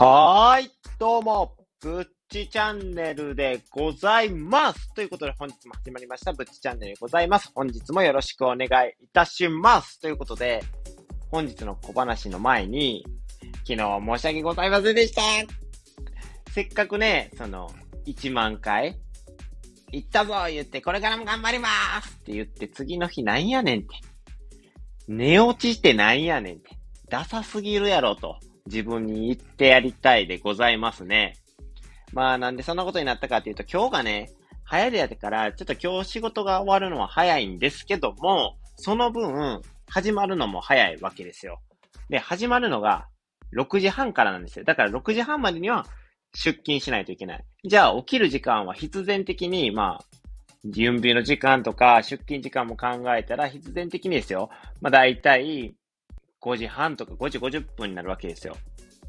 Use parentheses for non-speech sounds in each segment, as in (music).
はーい、どうも、ぶっちチャンネルでございます。ということで本日も始まりました、ぶっちチャンネルでございます。本日もよろしくお願いいたします。ということで、本日の小話の前に、昨日申し訳ございませんでした。せっかくね、その、1万回、行ったぞ言って、これからも頑張りますって言って、次の日なんやねんって。寝落ちしてなんやねんって。ダサすぎるやろと。自分に言ってやりたいでございますね。まあなんでそんなことになったかっていうと、今日がね、早出やでから、ちょっと今日仕事が終わるのは早いんですけども、その分、始まるのも早いわけですよ。で、始まるのが6時半からなんですよ。だから6時半までには出勤しないといけない。じゃあ起きる時間は必然的に、まあ、準備の時間とか出勤時間も考えたら必然的にですよ。まあ大体5時半とか5時50分になるわけですよ。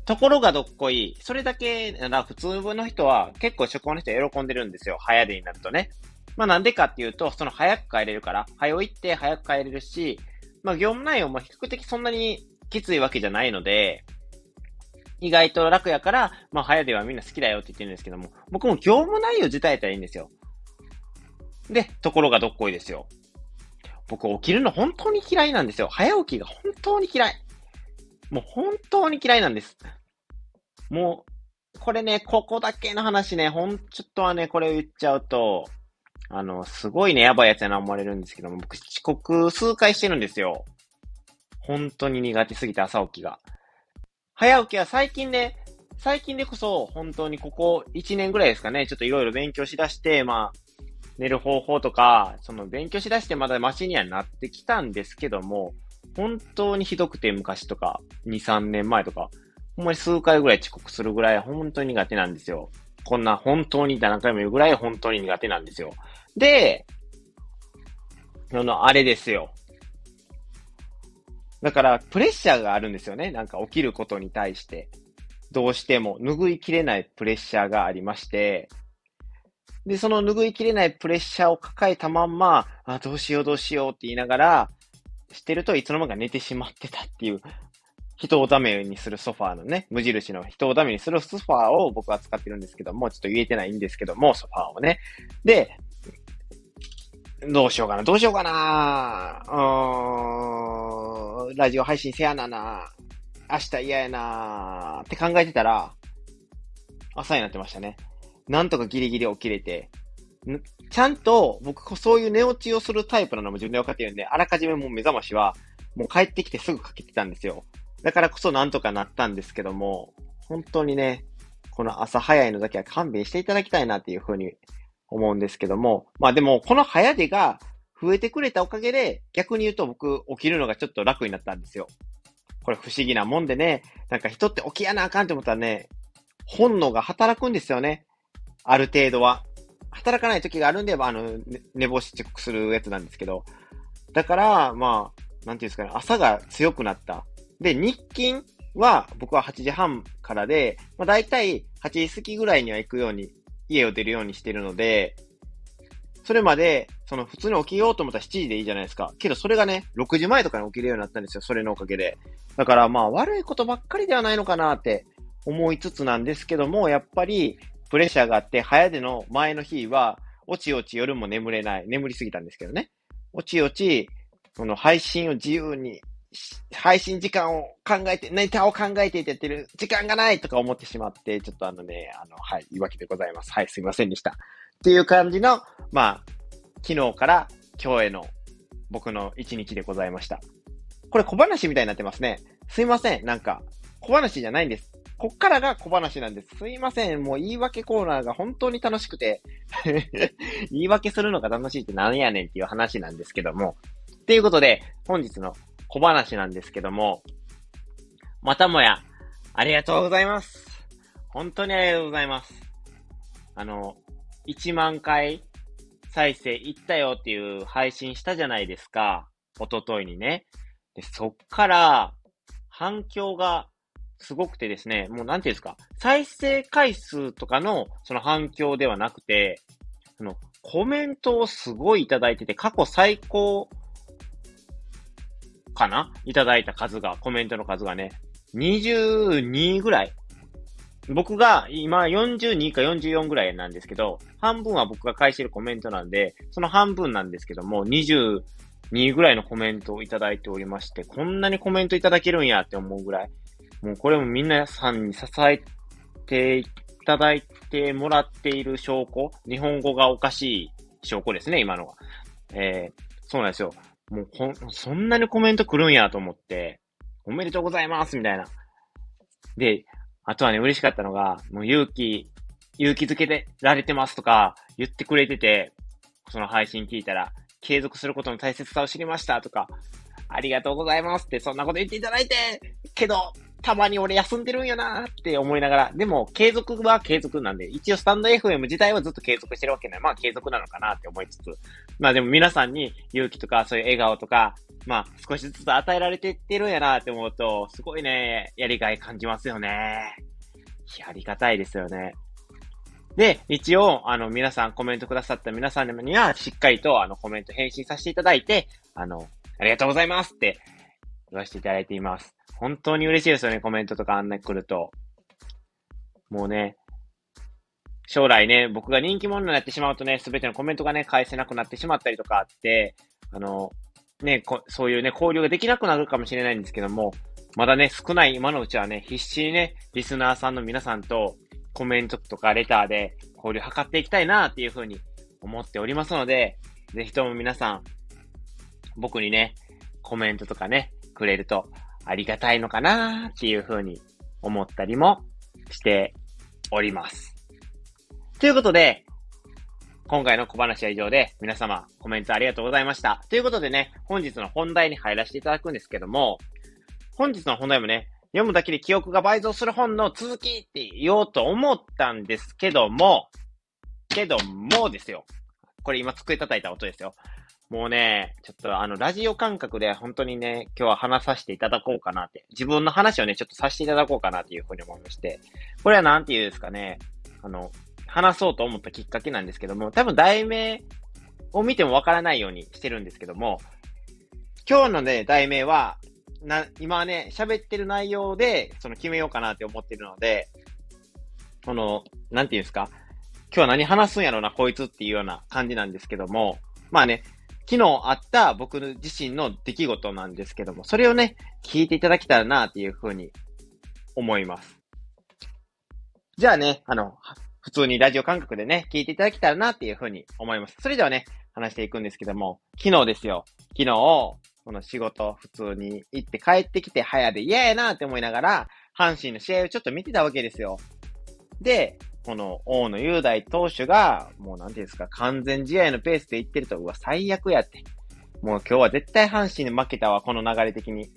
ところがどっこい、それだけなら普通の人は結構職場の人は喜んでるんですよ。早出になるとね。まあなんでかっていうと、その早く帰れるから、早行って早く帰れるし、まあ業務内容も比較的そんなにきついわけじゃないので、意外と楽やから、まあ早出はみんな好きだよって言ってるんですけども、僕も業務内容自体やったらいいんですよ。で、ところがどっこいですよ。僕起きるの本当に嫌いなんですよ。早起きが本当に嫌い。もう本当に嫌いなんです。もう、これね、ここだけの話ね、ほん、ちょっとはね、これを言っちゃうと、あの、すごいね、やばいやつやな思われるんですけども、僕遅刻数回してるんですよ。本当に苦手すぎて朝起きが。早起きは最近ね、最近でこそ、本当にここ1年ぐらいですかね、ちょっといろいろ勉強しだして、まあ、寝る方法とか、その勉強しだしてまだマシにはなってきたんですけども、本当にひどくて昔とか、2、3年前とか、ほんまに数回ぐらい遅刻するぐらい本当に苦手なんですよ。こんな本当に何回も言うぐらい本当に苦手なんですよ。で、あの、あれですよ。だから、プレッシャーがあるんですよね。なんか起きることに対して。どうしても拭いきれないプレッシャーがありまして、で、その拭いきれないプレッシャーを抱えたまんま、あ、どうしようどうしようって言いながら、してるといつの間にか寝てしまってたっていう、人をダメにするソファーのね、無印の人をダメにするソファーを僕は使ってるんですけども、ちょっと言えてないんですけども、ソファーをね。で、どうしようかな、どうしようかな、うーん、ラジオ配信せやなな、明日嫌やなって考えてたら、朝になってましたね。なんとかギリギリ起きれて、ちゃんと僕そういう寝落ちをするタイプなのも自分で分かってるんで、あらかじめもう目覚ましはもう帰ってきてすぐかけてたんですよ。だからこそなんとかなったんですけども、本当にね、この朝早いのだけは勘弁していただきたいなっていうふうに思うんですけども、まあでもこの早出が増えてくれたおかげで、逆に言うと僕起きるのがちょっと楽になったんですよ。これ不思議なもんでね、なんか人って起きやなあかんって思ったらね、本能が働くんですよね。ある程度は。働かない時があるんで、あ、の、ね、寝坊し遅刻するやつなんですけど。だから、まあ、なんていうんですかね、朝が強くなった。で、日勤は僕は8時半からで、まあ大体8時過ぎぐらいには行くように、家を出るようにしてるので、それまで、その普通に起きようと思ったら7時でいいじゃないですか。けどそれがね、6時前とかに起きるようになったんですよ。それのおかげで。だからまあ悪いことばっかりではないのかなって思いつつなんですけども、やっぱりプレッシャーがあって、早出の前の日は、おちおち夜も眠れない。眠りすぎたんですけどね。おちおち、この配信を自由に、配信時間を考えて、ネタを考えてやってる時間がないとか思ってしまって、ちょっとあのね、あの、はい、言い訳でございます。はい、すいませんでした。っていう感じの、まあ、昨日から今日への僕の一日でございました。これ小話みたいになってますね。すいません。なんか、小話じゃないんです。こっからが小話なんです。すいません。もう言い訳コーナーが本当に楽しくて (laughs) 言い訳するのが楽しいって何やねんっていう話なんですけども。っていうことで、本日の小話なんですけども、またもや、ありがとうございます。本当にありがとうございます。あの、1万回再生いったよっていう配信したじゃないですか。おとといにね。で、そっから、反響がすごくてですね、もうなんていうんですか、再生回数とかのその反響ではなくて、あの、コメントをすごいいただいてて、過去最高かな？いただいた数が、コメントの数がね、22ぐらい。僕が今42か44ぐらいなんですけど、半分は僕が返してるコメントなんで、その半分なんですけども、22ぐらいのコメントをいただいておりまして、こんなにコメントいただけるんやって思うぐらい、もうこれもみんなさんに支えていただいてもらっている証拠、日本語がおかしい証拠ですね、今のは。えー、そうなんですよ。もうこ、そんなにコメント来るんやと思って、おめでとうございますみたいな。で、あとはね、嬉しかったのが、もう勇気、勇気づけてられてますとか言ってくれてて、その配信聞いたら、継続することの大切さを知りましたとか、ありがとうございますって、そんなこと言っていただいて、けど、たまに俺休んでるんよなーって思いながら、でも継続は継続なんで、一応スタンド FM 自体はずっと継続してるわけない。まあ継続なのかなって思いつつ、まあでも皆さんに勇気とかそういう笑顔とか、まあ少しずつ与えられてってるんやなって思うと、すごいね、やりがい感じますよね。ありがたいですよね。で、一応、あの、皆さん、コメントくださった皆さんには、しっかりと、あの、コメント返信させていただいて、あの、ありがとうございますって言わせていただいています。本当に嬉しいですよね、コメントとかあんな来ると。もうね、将来ね、僕が人気者になってしまうとね、すべてのコメントがね、返せなくなってしまったりとかあって、あの、ね、そういうね、交流ができなくなるかもしれないんですけども、まだね、少ない今のうちはね、必死にね、リスナーさんの皆さんとコメントとかレターで交流を図っていきたいなっていうふうに思っておりますので、ぜひとも皆さん、僕にね、コメントとかね、くれるとありがたいのかなっていうふうに思ったりもしております。ということで、今回の小話は以上で、皆様コメントありがとうございました。ということでね、本日の本題に入らせていただくんですけども、本日の本題もね、読むだけで記憶が倍増する本の続きって言おうと思ったんですけども、けどもですよ。これ今机叩いた音ですよ。もうね、ちょっとあの、ラジオ感覚で本当にね、今日は話させていただこうかなって、自分の話をね、ちょっとさせていただこうかなっていうふうに思いまして、これはなんて言うんですかね、あの、話そうと思ったきっかけなんですけども、多分題名を見てもわからないようにしてるんですけども、今日のね、題名は、な、今ね、喋ってる内容で、その決めようかなって思ってるので、この、なんて言うんですか、今日は何話すんやろな、こいつっていうような感じなんですけども、まあね、昨日あった僕自身の出来事なんですけども、それをね、聞いていただけたらなっていうふうに思います。じゃあね、あの、普通にラジオ感覚でね、聞いていただけたらなっていうふうに思います。それではね、話していくんですけども、昨日ですよ。昨日、この仕事普通に行って帰ってきて早で嫌やなって思いながら、阪神の試合をちょっと見てたわけですよ。で、この大野雄大投手が、もうなんていうんですか、完全試合のペースでいってると、うわ、最悪やって。もう今日は絶対阪神に負けたわ、この流れ的に。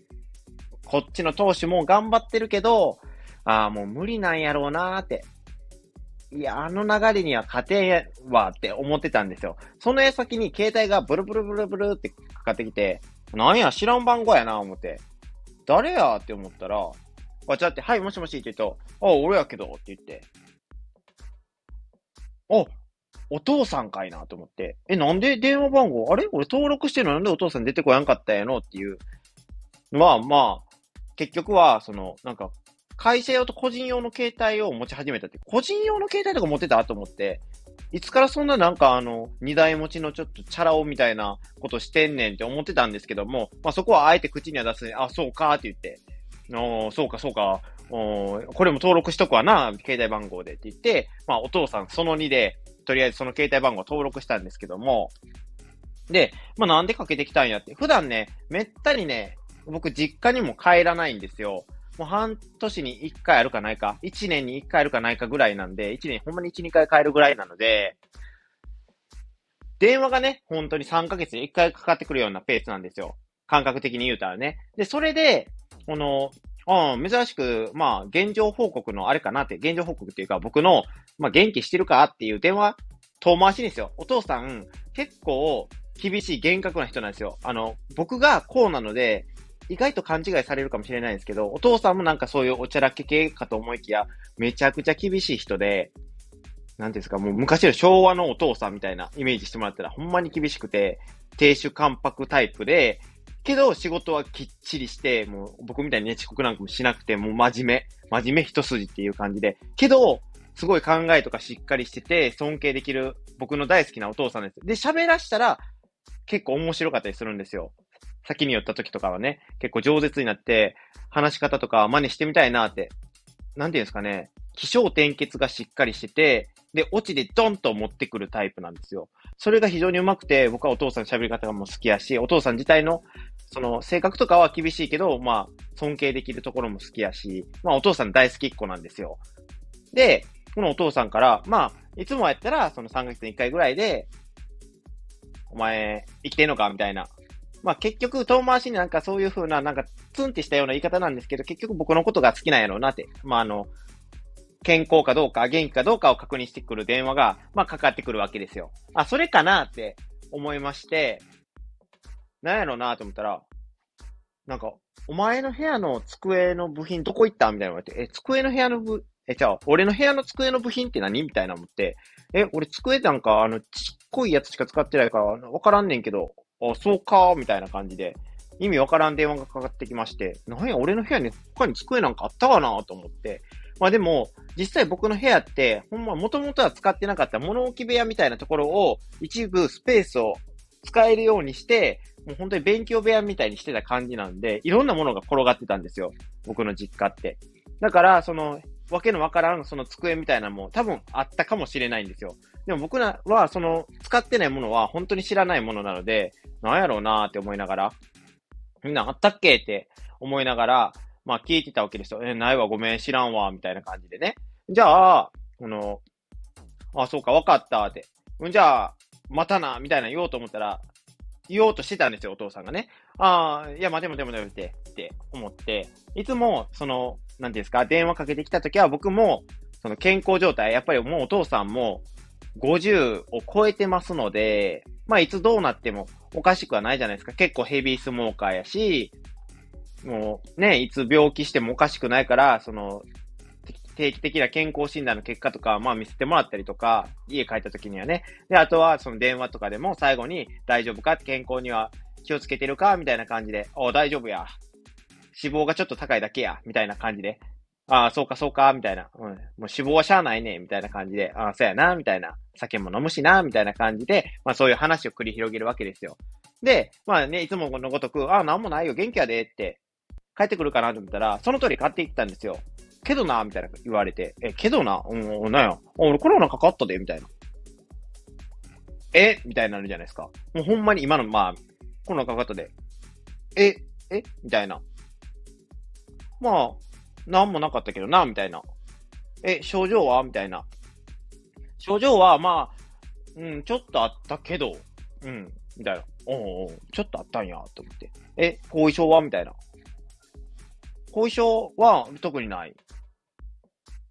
こっちの投手も頑張ってるけど、ああ、もう無理なんやろうなーって。いや、あの流れには勝てんわって思ってたんですよ。その矢先に携帯がブルブルブルブルってかかってきて、なんや、知らん番号やな、思って。誰やって思ったら、あ、ちゃって、はい、もしもしって言うと、あ、俺やけどって言って、あ、お父さんかいなと思って。え、なんで電話番号？あれ？俺登録してるの？なんでお父さん出てこやんかったんやのっていう。まあまあ、結局は、その、なんか、会社用と個人用の携帯を持ち始めたって、個人用の携帯とか持ってたと思って、いつからそんななんかあの、二台持ちのちょっとチャラ男みたいなことしてんねんって思ってたんですけども、まあそこはあえて口には出す。あ、そうかって言って、おそうかそうか、おこれも登録しとくわな、携帯番号でって言って、まあお父さんその2で、とりあえずその携帯番号登録したんですけども、で、まあなんでかけてきたんやって、普段ね、めったにね、僕実家にも帰らないんですよ。もう半年に1回あるかないか、1年に1回あるかないかぐらいなんで、1年ほんまに1、2回帰るぐらいなので、電話がね、本当に3ヶ月に1回かかってくるようなペースなんですよ。感覚的に言うたらね。で、それで、この、あ珍しく、まあ、現状報告のあれかなって、現状報告っていうか、僕の、まあ、元気してるかっていう電話、遠回しですよ。お父さん、結構、厳しい厳格な人なんですよ。あの、僕がこうなので、意外と勘違いされるかもしれないんですけど、お父さんもなんかそういうおちゃらけ系かと思いきや、めちゃくちゃ厳しい人で、なんですか、もう昔の昭和のお父さんみたいなイメージしてもらったら、ほんまに厳しくて、低主関白タイプで、けど、仕事はきっちりして、もう僕みたいにね、遅刻なんかもしなくて、もう真面目、真面目一筋っていう感じで、けど、すごい考えとかしっかりしてて、尊敬できる僕の大好きなお父さんです。で、喋らしたら、結構面白かったりするんですよ。先に寄った時とかはね、結構饒舌になって、話し方とか真似してみたいなって、なんていうんですかね、気象転結がしっかりしてて、で、オチでドンと持ってくるタイプなんですよ。それが非常にうまくて、僕はお父さんの喋り方がもう好きやし、お父さん自体の、その、性格とかは厳しいけど、まあ、尊敬できるところも好きやし、まあ、お父さん大好きっ子なんですよ。で、このお父さんから、まあ、いつもやったら、その3ヶ月に1回ぐらいで、お前、生きてんのかみたいな。まあ結局、遠回しになんかそういう風な、なんかツンってしたような言い方なんですけど、結局僕のことが好きなんやろうなって。まああの、健康かどうか、元気かどうかを確認してくる電話が、まあかかってくるわけですよ。あ、それかなって思いまして、なんやろうなと思ったら、なんか、お前の部屋の机の部品どこ行ったみたいな言われて、え、机の部屋の部、え、じゃあ、俺の部屋の机の部品って何？みたいな思って、え、俺机なんか、あの、ちっこいやつしか使ってないから、わからんねんけど、あ、そうか、みたいな感じで、意味わからん電話がかかってきまして、なんや、俺の部屋に他に机なんかあったかなと思って。まあでも、実際僕の部屋って、ほんま元々は使ってなかった物置部屋みたいなところを、一部スペースを使えるようにして、もう本当に勉強部屋みたいにしてた感じなんで、いろんなものが転がってたんですよ。僕の実家って。だから、その、わけのわからん、その机みたいなのも多分あったかもしれないんですよ。でも僕らは、その、使ってないものは本当に知らないものなので、なんやろうなーって思いながら、みんなあったっけ？って思いながら、まあ聞いてたわけですよ。え、ないわ、ごめん、知らんわ、みたいな感じでね。じゃあ、この、あ、そうか、わかったって。じゃあ、またな、みたいな言おうと思ったら、言おうとしてたんですよ、お父さんがね。ああ、いや、待て待て待て待てって思って、いつも、その、なんですか、電話かけてきたときは僕も、その健康状態、やっぱりもうお父さんも50を超えてますので、まあいつどうなってもおかしくはないじゃないですか。結構ヘビースモーカーやし、もうね、いつ病気してもおかしくないから、その、定期的な健康診断の結果とか、まあ見せてもらったりとか、家帰った時にはね。で、あとはその電話とかでも最後に大丈夫か？健康には気をつけてるか？みたいな感じで、お大丈夫や。脂肪がちょっと高いだけや。みたいな感じで。ああ、そうかそうか、みたいな。うん。もう脂肪はしゃあないね、みたいな感じで。ああ、そうやな、みたいな。酒も飲むしな、みたいな感じで、まあそういう話を繰り広げるわけですよ。で、まあね、いつものごとく、ああ、なんもないよ、元気やで、って帰ってくるかなと思ったら、その通り買っていったんですよ。けどな、みたいな言われて、え、けどな、うん、なんや、俺コロナかかったで、みたいな。え？みたいになるじゃないですか。もうほんまに今の、まあ、コロナかかったで。え？え？みたいな。まあ、なんもなかったけどな、みたいな。え、症状は？みたいな。症状は、まあ、うん、ちょっとあったけど、うん、みたいな。おうおうちょっとあったんや、と思って。え、後遺症は？みたいな。後遺症は特にない。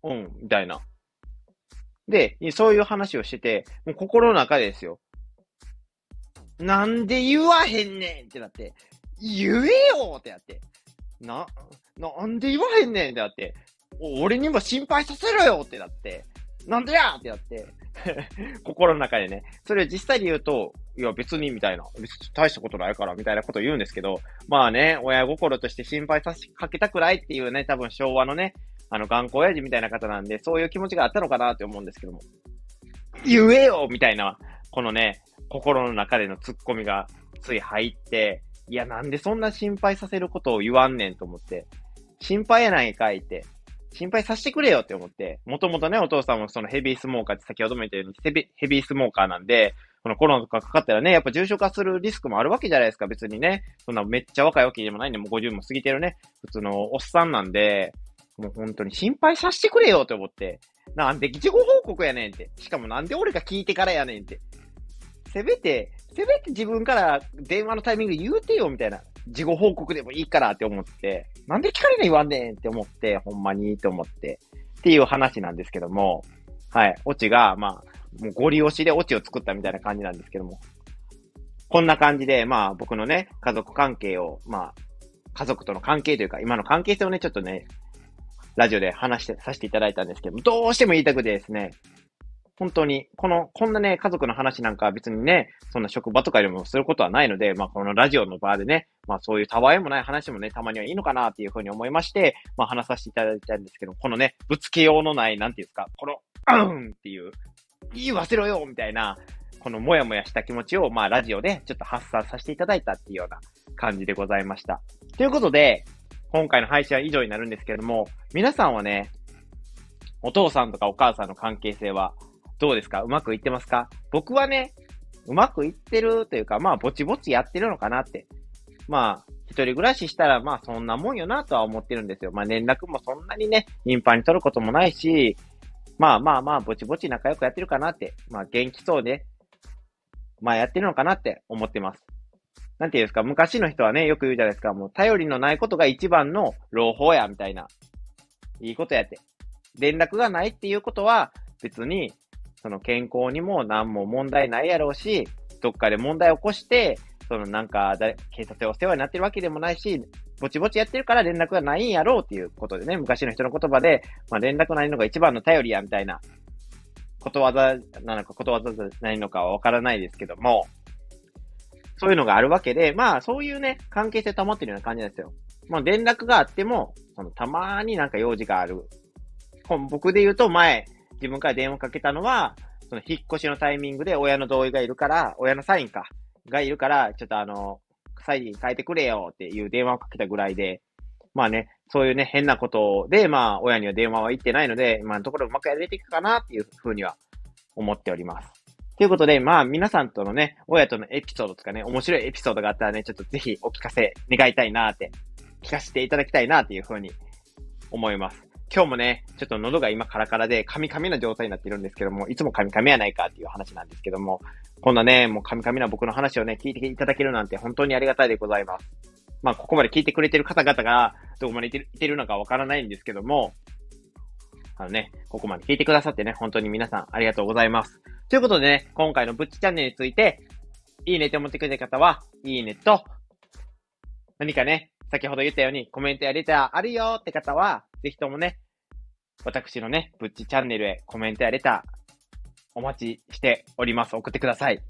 うん、みたいな。で、そういう話をしてて、もう心の中ですよ。なんで言わへんねんってなって、言えよってなって。な、なんで言わへんねんってなって、俺にも心配させろよってなって、なんでやってなって、(laughs) 心の中でね、それを実際に言うと、いや別にみたいな、別に大したことないからみたいなこと言うんですけど、まあね、親心として心配させかけたくないっていうね、多分昭和のね、あの頑固親父みたいな方なんで、そういう気持ちがあったのかなって思うんですけども、言えよみたいな、このね、心の中での突っ込みがつい入って、いや、なんでそんな心配させることを言わんねんと思って、心配やないかいって、心配させてくれよって思って、もともとね、お父さんもそのヘビースモーカーって先ほども言ったようにヘビヘビースモーカーなんで、このコロナとかかかったらね、やっぱ重症化するリスクもあるわけじゃないですか、別にね。そんなめっちゃ若いわけでもないんで、もう50も過ぎてるね、普通のおっさんなんで、もう本当に心配させてくれよって思って、なんで自己報告やねんって。しかもなんで俺が聞いてからやねんって。せめて、せめて自分から電話のタイミング言うてよ、みたいな。事後報告でもいいからって思って、なんで聞かれない言わんねんって思って、ほんまにって思って、っていう話なんですけども、はい、オチが、まあ、もうゴリ押しでオチを作ったみたいな感じなんですけども、こんな感じで、まあ僕のね、家族関係を、まあ、家族との関係というか、今の関係性をね、ちょっとね、ラジオで話して、させていただいたんですけど、どうしても言いたくてですね、本当に、この、こんなね、家族の話なんか別にね、そんな職場とかでもすることはないので、まあこのラジオの場でね、まあそういうたわいもない話もね、たまにはいいのかなっていうふうに思いまして、まあ話させていただいたんですけど、このね、ぶつけようのない、なんていうんですか、この、うんっていう、言わせろよみたいな、このもやもやした気持ちを、まあラジオでちょっと発散させていただいたっていうような感じでございました。ということで、今回の配信は以上になるんですけれども、皆さんはね、お父さんとかお母さんの関係性はどうですか？うまくいってますか？僕はね、うまくいってるというか、まあ、ぼちぼちやってるのかなって。まあ、一人暮らししたら、まあ、そんなもんよなとは思ってるんですよ。まあ、連絡もそんなにね、頻繁に取ることもないし、まあまあまあ、ぼちぼち仲良くやってるかなって。まあ、元気そうで、まあ、やってるのかなって思ってます。なんていうんですか、昔の人はね、よく言うじゃないですか、もう頼りのないことが一番の朗報や、みたいな。いいことやって。連絡がないっていうことは、別に、その健康にも何も問題ないやろうし、どっかで問題を起こして、そのなんか、警察でお世話になってるわけでもないし、ぼちぼちやってるから連絡がないんやろうっていうことでね、昔の人の言葉で、まあ連絡ないのが一番の頼りや、みたいな、ことわざなのかことわざじゃないのかはわからないですけども、そういうのがあるわけで、まあそういうね、関係性保ってるような感じなんですよ。まあ連絡があっても、そのたまになんか用事がある。僕で言うと前、自分から電話かけたのは、その引っ越しのタイミングで親の同意がいるから、親のサインか、がいるから、ちょっとあの、サイン変えてくれよっていう電話をかけたぐらいで、まあね、そういうね、変なことで、まあ、親には電話は行ってないので、今のところうまくやれていくかなっていうふうには思っております。ということで、まあ、皆さんとのね、親とのエピソードとかね、面白いエピソードがあったらね、ちょっとぜひお聞かせ願いたいなーって、聞かせていただきたいなっていうふうに思います。今日もね、ちょっと喉が今カラカラで、カミカミな状態になっているんですけども、いつもカミカミやないかっていう話なんですけども、こんなね、もうカミカミな僕の話をね、聞いていただけるなんて本当にありがたいでございます。まあ、ここまで聞いてくれてる方々が、どこまでいてるのかわからないんですけども、あのね、ここまで聞いてくださってね、本当に皆さんありがとうございます。ということでね、今回のブッチチャンネルについて、いいねって思ってくれた方は、いいねと、何かね、先ほど言ったようにコメントやレターあるよって方は、ぜひともね、私のね、ブッチチャンネルへコメントやレター、お待ちしております。送ってください。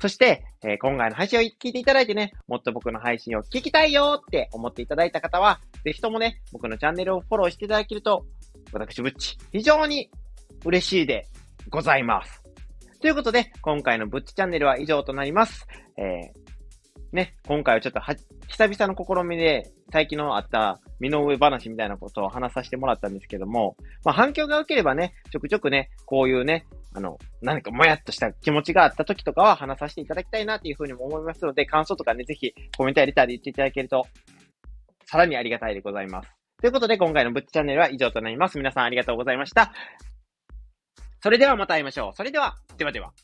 そして、えー、今回の配信を聞いていただいてね、もっと僕の配信を聞きたいよって思っていただいた方は、ぜひともね、僕のチャンネルをフォローしていただけると、私、ブッチ、非常に嬉しいでございます。ということで、今回のブッチチャンネルは以上となります。えー、ね、今回はちょっとは、久々の試みで、最近のあった身の上話みたいなことを話させてもらったんですけども、まあ反響が良ければね、ちょくちょくね、こういうね、あの、何かもやっとした気持ちがあった時とかは話させていただきたいなっていうふうにも思いますので、感想とかね、ぜひコメントやレターで言っていただけると、さらにありがたいでございます。ということで、今回のブッチチャンネルは以上となります。皆さんありがとうございました。それではまた会いましょう。それでは、ではでは。